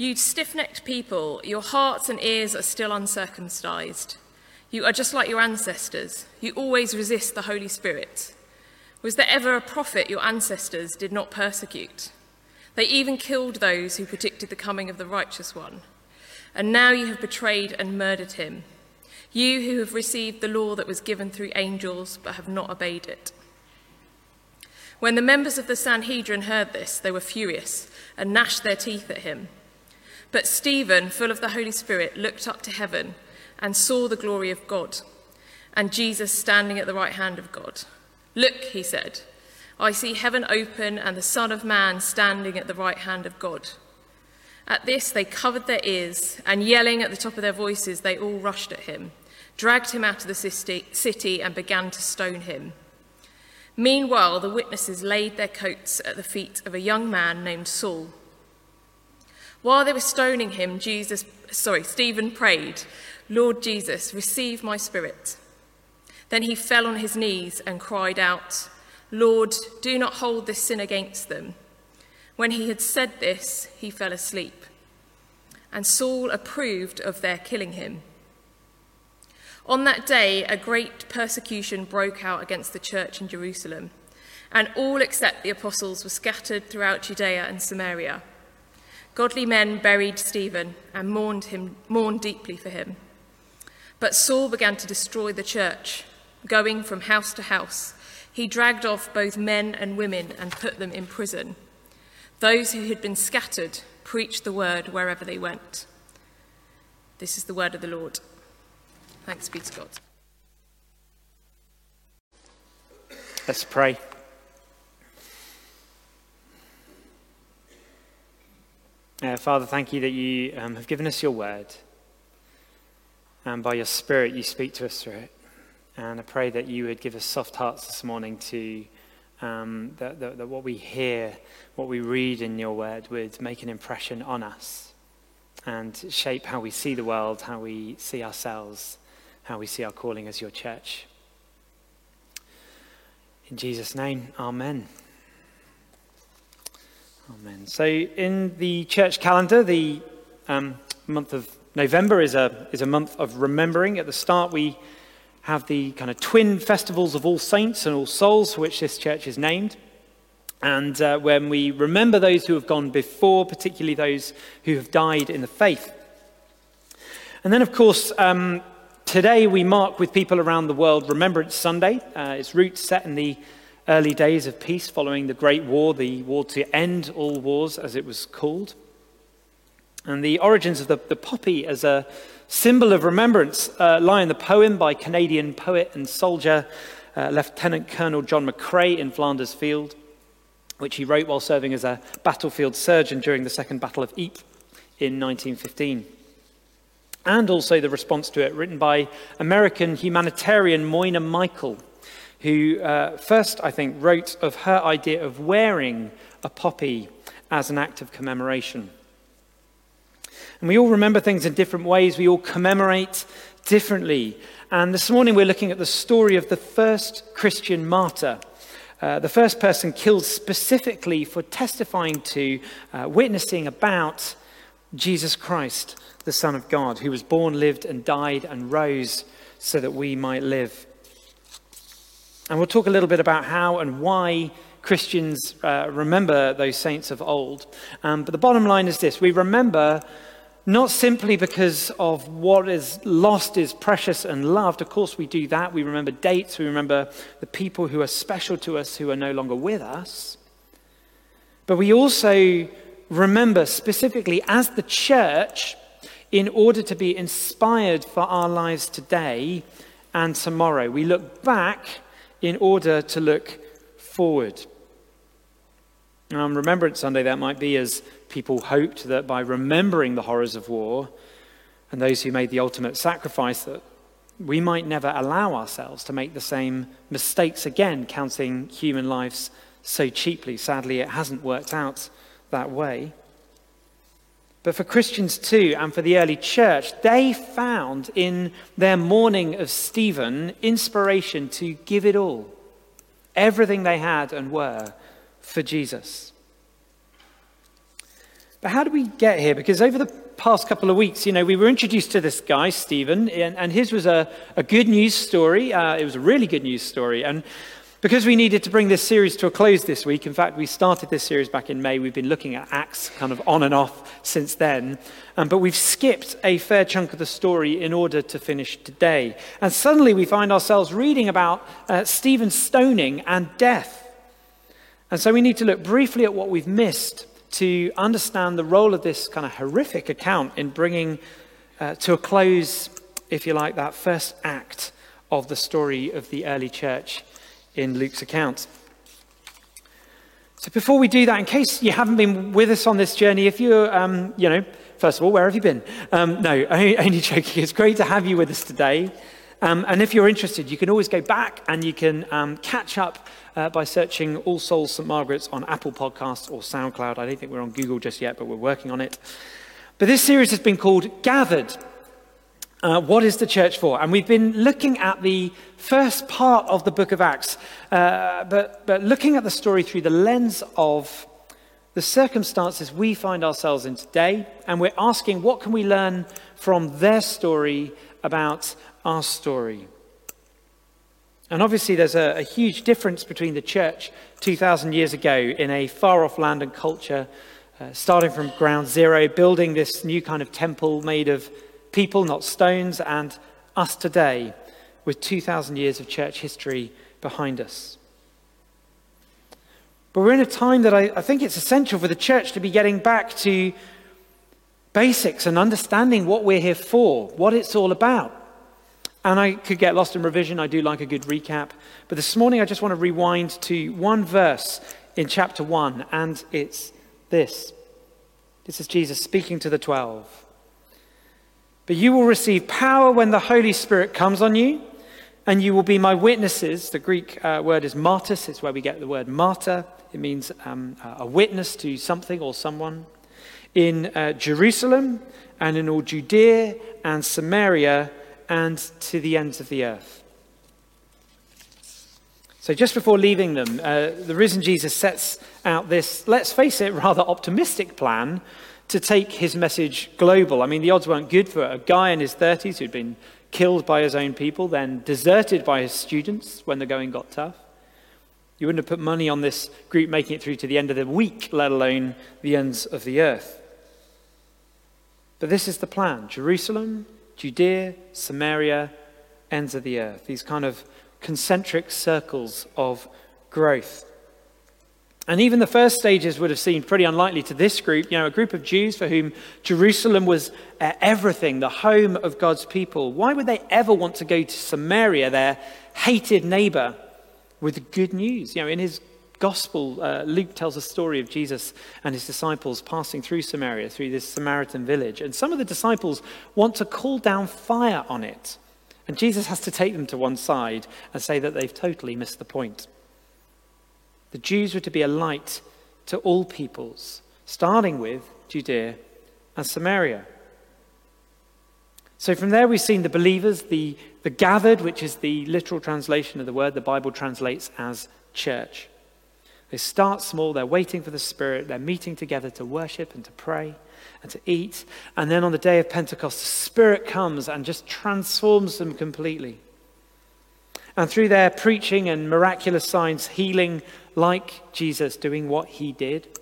You stiff necked people, your hearts and ears are still uncircumcised. You are just like your ancestors. You always resist the Holy Spirit. Was there ever a prophet your ancestors did not persecute? They even killed those who predicted the coming of the righteous one. And now you have betrayed and murdered him. You who have received the law that was given through angels but have not obeyed it. When the members of the Sanhedrin heard this, they were furious and gnashed their teeth at him. But Stephen, full of the Holy Spirit, looked up to heaven and saw the glory of God and Jesus standing at the right hand of God. Look, he said, I see heaven open and the Son of Man standing at the right hand of God. At this, they covered their ears, and yelling at the top of their voices, they all rushed at him, dragged him out of the city, and began to stone him. Meanwhile, the witnesses laid their coats at the feet of a young man named Saul. While they were stoning him, Jesus, sorry, Stephen prayed, Lord Jesus, receive my spirit. Then he fell on his knees and cried out, Lord, do not hold this sin against them. When he had said this, he fell asleep. And Saul approved of their killing him. On that day, a great persecution broke out against the church in Jerusalem, and all except the apostles were scattered throughout Judea and Samaria. Godly men buried Stephen and mourned, him, mourned deeply for him. But Saul began to destroy the church, going from house to house. He dragged off both men and women and put them in prison. Those who had been scattered preached the word wherever they went. This is the word of the Lord. Thanks be to God. Let's pray. Uh, Father, thank you that you um, have given us your word. And by your Spirit, you speak to us through it. And I pray that you would give us soft hearts this morning to um, that, that, that what we hear, what we read in your word would make an impression on us and shape how we see the world, how we see ourselves, how we see our calling as your church. In Jesus' name, amen. Amen. So, in the church calendar, the um, month of November is a, is a month of remembering. At the start, we have the kind of twin festivals of All Saints and All Souls, for which this church is named. And uh, when we remember those who have gone before, particularly those who have died in the faith. And then, of course, um, today we mark with people around the world Remembrance Sunday. Uh, its roots set in the early days of peace following the Great War, the war to end all wars, as it was called. And the origins of the, the poppy as a symbol of remembrance uh, lie in the poem by Canadian poet and soldier uh, Lieutenant Colonel John McCrae in Flanders Field, which he wrote while serving as a battlefield surgeon during the Second Battle of Ypres in 1915. And also the response to it, written by American humanitarian Moina Michael who uh, first, I think, wrote of her idea of wearing a poppy as an act of commemoration. And we all remember things in different ways, we all commemorate differently. And this morning we're looking at the story of the first Christian martyr. Uh, the first person killed specifically for testifying to, uh, witnessing about Jesus Christ, the Son of God, who was born, lived, and died, and rose so that we might live. And we'll talk a little bit about how and why Christians uh, remember those saints of old. Um, but the bottom line is this we remember not simply because of what is lost is precious and loved. Of course, we do that. We remember dates, we remember the people who are special to us who are no longer with us. But we also remember specifically as the church, in order to be inspired for our lives today and tomorrow. We look back in order to look forward. On Remembrance Sunday, that might be as people hoped that by remembering the horrors of war and those who made the ultimate sacrifice, that we might never allow ourselves to make the same mistakes again, counting human lives so cheaply. Sadly, it hasn't worked out that way. But for Christians too, and for the early church, they found in their mourning of Stephen inspiration to give it all, everything they had and were, for Jesus. But how did we get here? Because over the past couple of weeks, you know, we were introduced to this guy, Stephen, and, and his was a, a good news story. Uh, it was a really good news story. And because we needed to bring this series to a close this week, in fact, we started this series back in May. We've been looking at Acts kind of on and off since then. Um, but we've skipped a fair chunk of the story in order to finish today. And suddenly we find ourselves reading about uh, Stephen's stoning and death. And so we need to look briefly at what we've missed to understand the role of this kind of horrific account in bringing uh, to a close, if you like, that first act of the story of the early church in Luke's account. So before we do that, in case you haven't been with us on this journey, if you're, um, you know, first of all, where have you been? Um, no, only joking. It's great to have you with us today. Um, and if you're interested, you can always go back and you can um, catch up uh, by searching All Souls St. Margaret's on Apple Podcasts or SoundCloud. I don't think we're on Google just yet, but we're working on it. But this series has been called Gathered. Uh, what is the church for? And we've been looking at the first part of the book of Acts, uh, but, but looking at the story through the lens of the circumstances we find ourselves in today, and we're asking what can we learn from their story about our story. And obviously, there's a, a huge difference between the church 2,000 years ago in a far off land and culture, uh, starting from ground zero, building this new kind of temple made of people, not stones, and us today with 2,000 years of church history behind us. But we're in a time that I, I think it's essential for the church to be getting back to basics and understanding what we're here for, what it's all about. And I could get lost in revision. I do like a good recap. But this morning, I just want to rewind to one verse in chapter 1, and it's this. This is Jesus speaking to the 12. But you will receive power when the Holy Spirit comes on you, and you will be my witnesses. The Greek uh, word is martyrs, it's where we get the word martyr. It means um, a witness to something or someone. In uh, Jerusalem, and in all Judea and Samaria and to the ends of the earth. So, just before leaving them, uh, the risen Jesus sets out this, let's face it, rather optimistic plan to take his message global. I mean, the odds weren't good for a guy in his 30s who'd been killed by his own people, then deserted by his students when the going got tough. You wouldn't have put money on this group making it through to the end of the week, let alone the ends of the earth. But this is the plan Jerusalem, Judea, Samaria, ends of the earth, these kind of concentric circles of growth. And even the first stages would have seemed pretty unlikely to this group, you know, a group of Jews for whom Jerusalem was uh, everything, the home of God's people. Why would they ever want to go to Samaria, their hated neighbor, with good news? You know, in his gospel, uh, Luke tells a story of Jesus and his disciples passing through Samaria, through this Samaritan village. And some of the disciples want to call down fire on it. And Jesus has to take them to one side and say that they've totally missed the point. The Jews were to be a light to all peoples, starting with Judea and Samaria. So from there, we've seen the believers, the, the gathered, which is the literal translation of the word the Bible translates as church. They start small, they're waiting for the Spirit, they're meeting together to worship and to pray and to eat. And then on the day of Pentecost, the Spirit comes and just transforms them completely. And through their preaching and miraculous signs, healing like Jesus, doing what he did,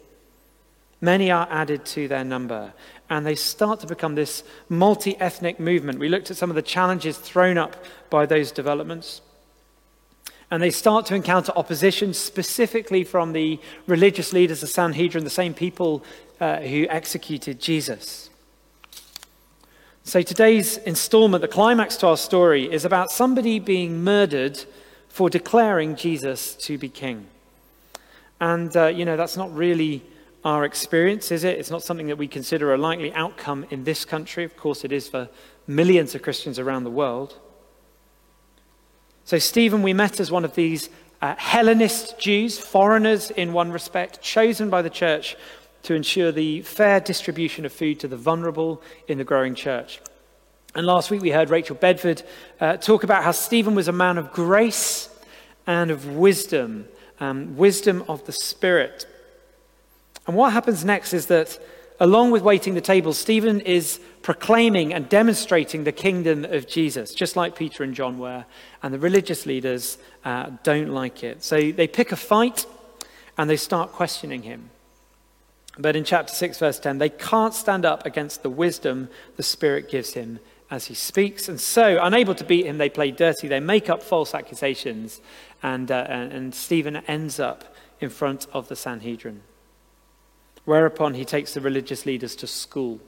many are added to their number. And they start to become this multi ethnic movement. We looked at some of the challenges thrown up by those developments. And they start to encounter opposition specifically from the religious leaders, the Sanhedrin, the same people uh, who executed Jesus. So today's installment, the climax to our story, is about somebody being murdered for declaring Jesus to be king. And, uh, you know, that's not really our experience, is it? It's not something that we consider a likely outcome in this country. Of course, it is for millions of Christians around the world. So, Stephen, we met as one of these uh, Hellenist Jews, foreigners in one respect, chosen by the church to ensure the fair distribution of food to the vulnerable in the growing church. And last week we heard Rachel Bedford uh, talk about how Stephen was a man of grace and of wisdom, um, wisdom of the Spirit. And what happens next is that along with waiting the table, Stephen is proclaiming and demonstrating the kingdom of Jesus, just like Peter and John were. And the religious leaders uh, don't like it. So they pick a fight and they start questioning him. But in chapter 6, verse 10, they can't stand up against the wisdom the Spirit gives him as he speaks. And so, unable to beat him, they play dirty. They make up false accusations. And, uh, and, and Stephen ends up in front of the Sanhedrin. Whereupon he takes the religious leaders to school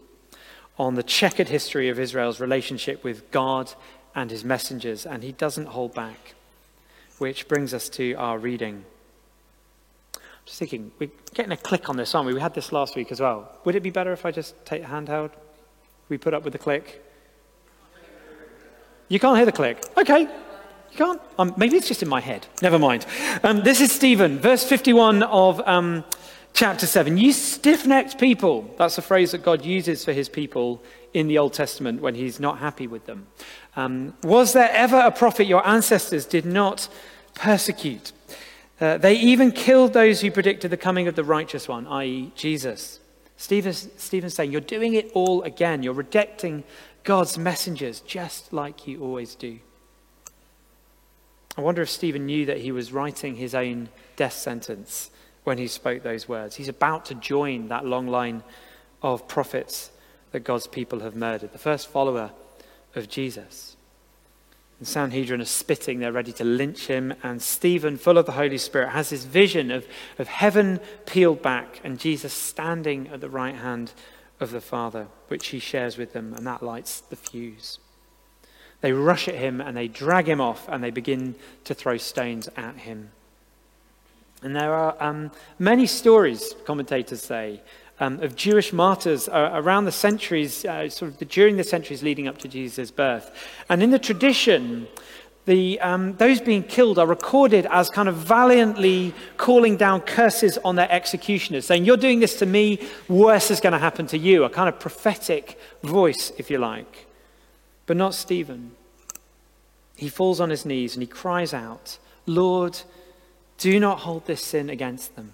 on the checkered history of Israel's relationship with God and his messengers. And he doesn't hold back. Which brings us to our reading just thinking, we're getting a click on this, aren't we? We had this last week as well. Would it be better if I just take a handheld? We put up with the click? You can't hear the click. Okay. You can't? Um, maybe it's just in my head. Never mind. Um, this is Stephen, verse 51 of um, chapter 7. You stiff necked people. That's a phrase that God uses for his people in the Old Testament when he's not happy with them. Um, was there ever a prophet your ancestors did not persecute? Uh, they even killed those who predicted the coming of the righteous one, i.e., Jesus. Stephen's, Stephen's saying, You're doing it all again. You're rejecting God's messengers just like you always do. I wonder if Stephen knew that he was writing his own death sentence when he spoke those words. He's about to join that long line of prophets that God's people have murdered, the first follower of Jesus. The Sanhedrin are spitting, they're ready to lynch him. And Stephen, full of the Holy Spirit, has this vision of, of heaven peeled back and Jesus standing at the right hand of the Father, which he shares with them, and that lights the fuse. They rush at him and they drag him off and they begin to throw stones at him. And there are um, many stories, commentators say, um, of Jewish martyrs uh, around the centuries, uh, sort of the, during the centuries leading up to Jesus' birth. And in the tradition, the, um, those being killed are recorded as kind of valiantly calling down curses on their executioners, saying, You're doing this to me, worse is going to happen to you. A kind of prophetic voice, if you like. But not Stephen. He falls on his knees and he cries out, Lord, do not hold this sin against them.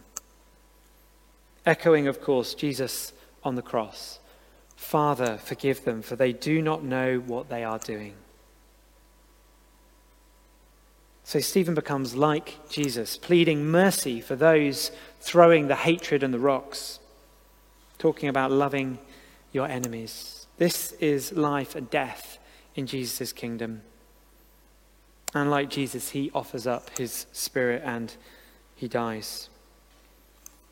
Echoing, of course, Jesus on the cross Father, forgive them, for they do not know what they are doing. So Stephen becomes like Jesus, pleading mercy for those throwing the hatred and the rocks, talking about loving your enemies. This is life and death in Jesus' kingdom. And like Jesus, he offers up his spirit and he dies.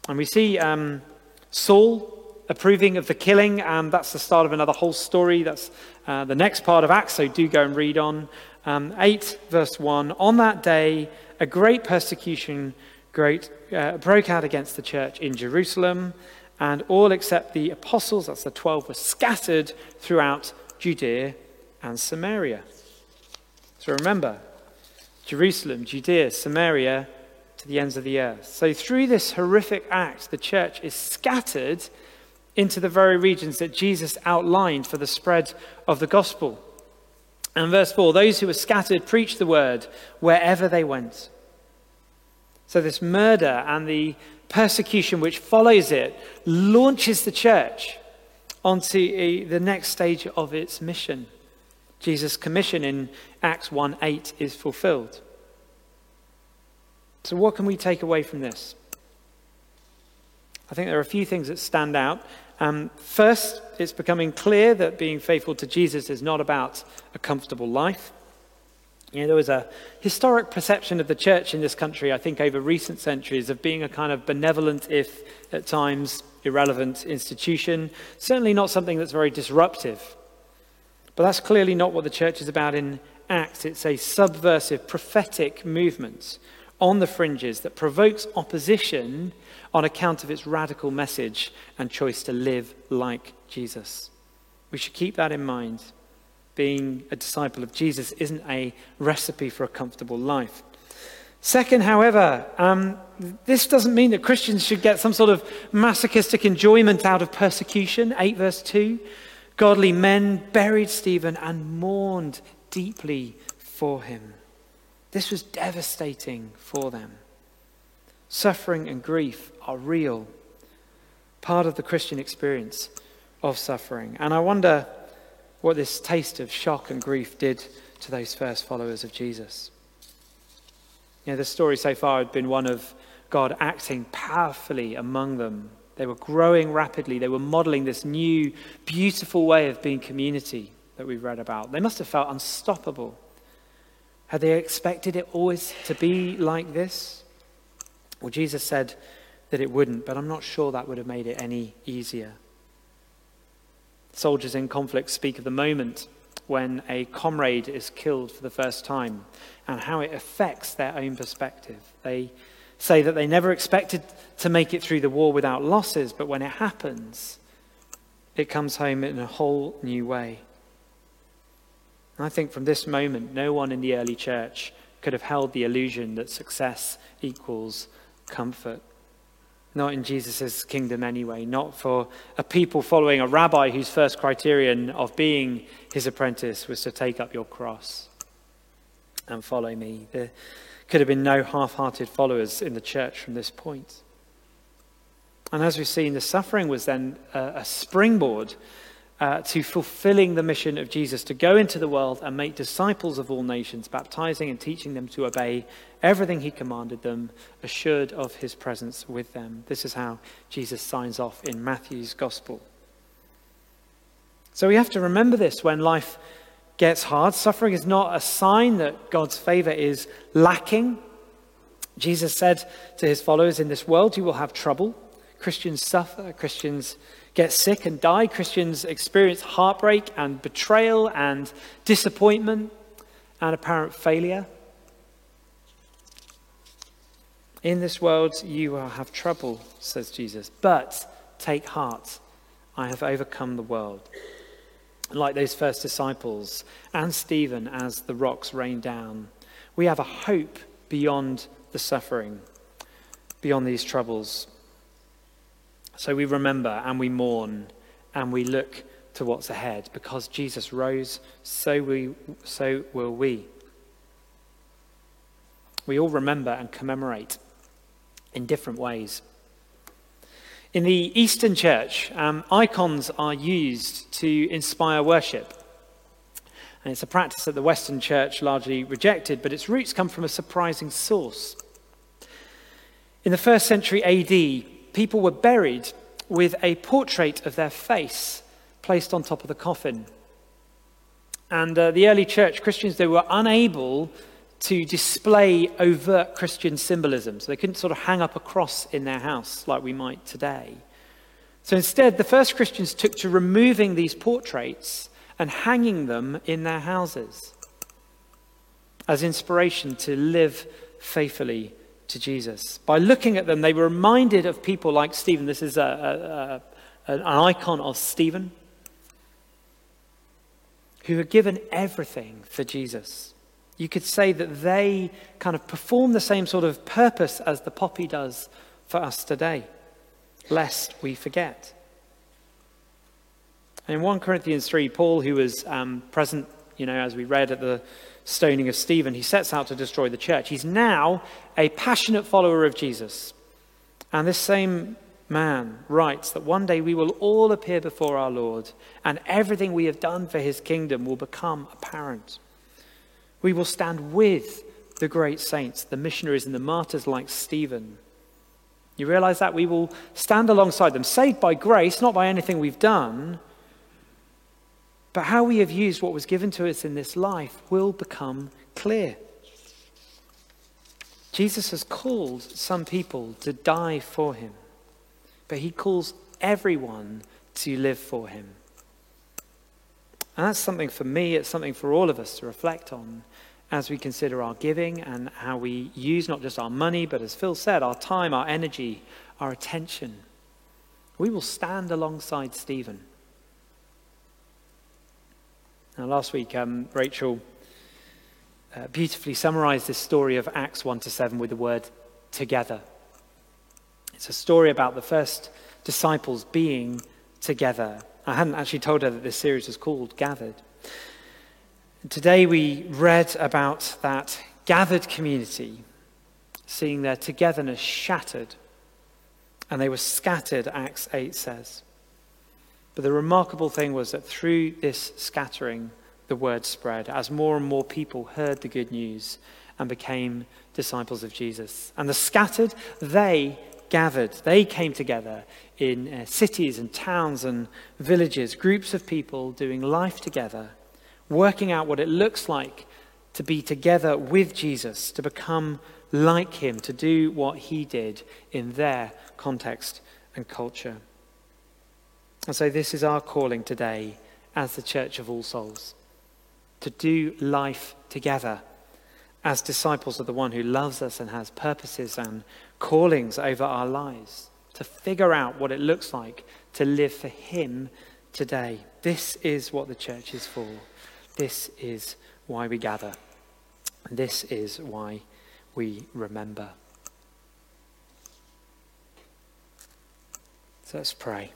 And we see um, Saul approving of the killing. and that's the start of another whole story. That's uh, the next part of Acts, so do go and read on. Um, 8, verse 1 On that day, a great persecution great, uh, broke out against the church in Jerusalem, and all except the apostles, that's the 12, were scattered throughout Judea and Samaria. So remember, Jerusalem, Judea, Samaria, to the ends of the earth. So, through this horrific act, the church is scattered into the very regions that Jesus outlined for the spread of the gospel. And verse 4 those who were scattered preached the word wherever they went. So, this murder and the persecution which follows it launches the church onto a, the next stage of its mission. Jesus' commission in Acts 1 8 is fulfilled. So, what can we take away from this? I think there are a few things that stand out. Um, first, it's becoming clear that being faithful to Jesus is not about a comfortable life. You know, there was a historic perception of the church in this country, I think, over recent centuries, of being a kind of benevolent, if at times irrelevant institution. Certainly not something that's very disruptive. But that's clearly not what the church is about in Acts. It's a subversive, prophetic movement on the fringes that provokes opposition on account of its radical message and choice to live like Jesus. We should keep that in mind. Being a disciple of Jesus isn't a recipe for a comfortable life. Second, however, um, this doesn't mean that Christians should get some sort of masochistic enjoyment out of persecution. 8 verse 2. Godly men buried Stephen and mourned deeply for him. This was devastating for them. Suffering and grief are real. part of the Christian experience of suffering. And I wonder what this taste of shock and grief did to those first followers of Jesus. You know, the story so far had been one of God acting powerfully among them. They were growing rapidly. They were modeling this new, beautiful way of being community that we've read about. They must have felt unstoppable. Had they expected it always to be like this? Well, Jesus said that it wouldn't, but I'm not sure that would have made it any easier. Soldiers in conflict speak of the moment when a comrade is killed for the first time and how it affects their own perspective. They say that they never expected to make it through the war without losses, but when it happens, it comes home in a whole new way. And I think from this moment, no one in the early church could have held the illusion that success equals comfort. Not in Jesus' kingdom, anyway. Not for a people following a rabbi whose first criterion of being his apprentice was to take up your cross and follow me. There could have been no half hearted followers in the church from this point. And as we've seen, the suffering was then a, a springboard uh, to fulfilling the mission of Jesus to go into the world and make disciples of all nations, baptizing and teaching them to obey everything he commanded them, assured of his presence with them. This is how Jesus signs off in Matthew's gospel. So we have to remember this when life gets hard. Suffering is not a sign that God's favor is lacking. Jesus said to his followers, In this world you will have trouble. Christians suffer, Christians get sick and die. Christians experience heartbreak and betrayal and disappointment and apparent failure. In this world you will have trouble, says Jesus, but take heart. I have overcome the world. Like those first disciples and Stephen as the rocks rain down, we have a hope beyond the suffering, beyond these troubles. So we remember and we mourn and we look to what's ahead because Jesus rose, so, we, so will we. We all remember and commemorate in different ways. In the Eastern Church, um, icons are used to inspire worship. And it's a practice that the Western Church largely rejected, but its roots come from a surprising source. In the first century AD, people were buried with a portrait of their face placed on top of the coffin. And uh, the early church Christians, they were unable to display overt Christian symbolism. So they couldn't sort of hang up a cross in their house like we might today. So instead, the first Christians took to removing these portraits and hanging them in their houses as inspiration to live faithfully to Jesus. By looking at them, they were reminded of people like Stephen. This is a, a, a, an icon of Stephen, who had given everything for Jesus. You could say that they kind of perform the same sort of purpose as the poppy does for us today, lest we forget. In 1 Corinthians 3, Paul, who was um, present, you know, as we read at the stoning of Stephen, he sets out to destroy the church. He's now a passionate follower of Jesus. And this same man writes that one day we will all appear before our Lord, and everything we have done for his kingdom will become apparent. We will stand with the great saints, the missionaries, and the martyrs like Stephen. You realize that? We will stand alongside them, saved by grace, not by anything we've done but how we have used what was given to us in this life will become clear. Jesus has called some people to die for him, but he calls everyone to live for him. And that's something for me, it's something for all of us to reflect on as we consider our giving and how we use not just our money, but as Phil said, our time, our energy, our attention. We will stand alongside Stephen now, last week, um, Rachel uh, beautifully summarized this story of Acts 1 to 7 with the word together. It's a story about the first disciples being together. I hadn't actually told her that this series was called Gathered. Today we read about that gathered community, seeing their togetherness shattered And they were scattered, Acts 8 says. But the remarkable thing was that through this scattering, the word spread as more and more people heard the good news and became disciples of Jesus. And the scattered, they gathered, they came together in uh, cities and towns and villages, groups of people doing life together, working out what it looks like to be together with Jesus, to become like him, to do what he did in their context and culture. And so, this is our calling today as the Church of All Souls to do life together as disciples of the one who loves us and has purposes and callings over our lives, to figure out what it looks like to live for Him today. This is what the church is for. This is why we gather. This is why we remember. So let's pray.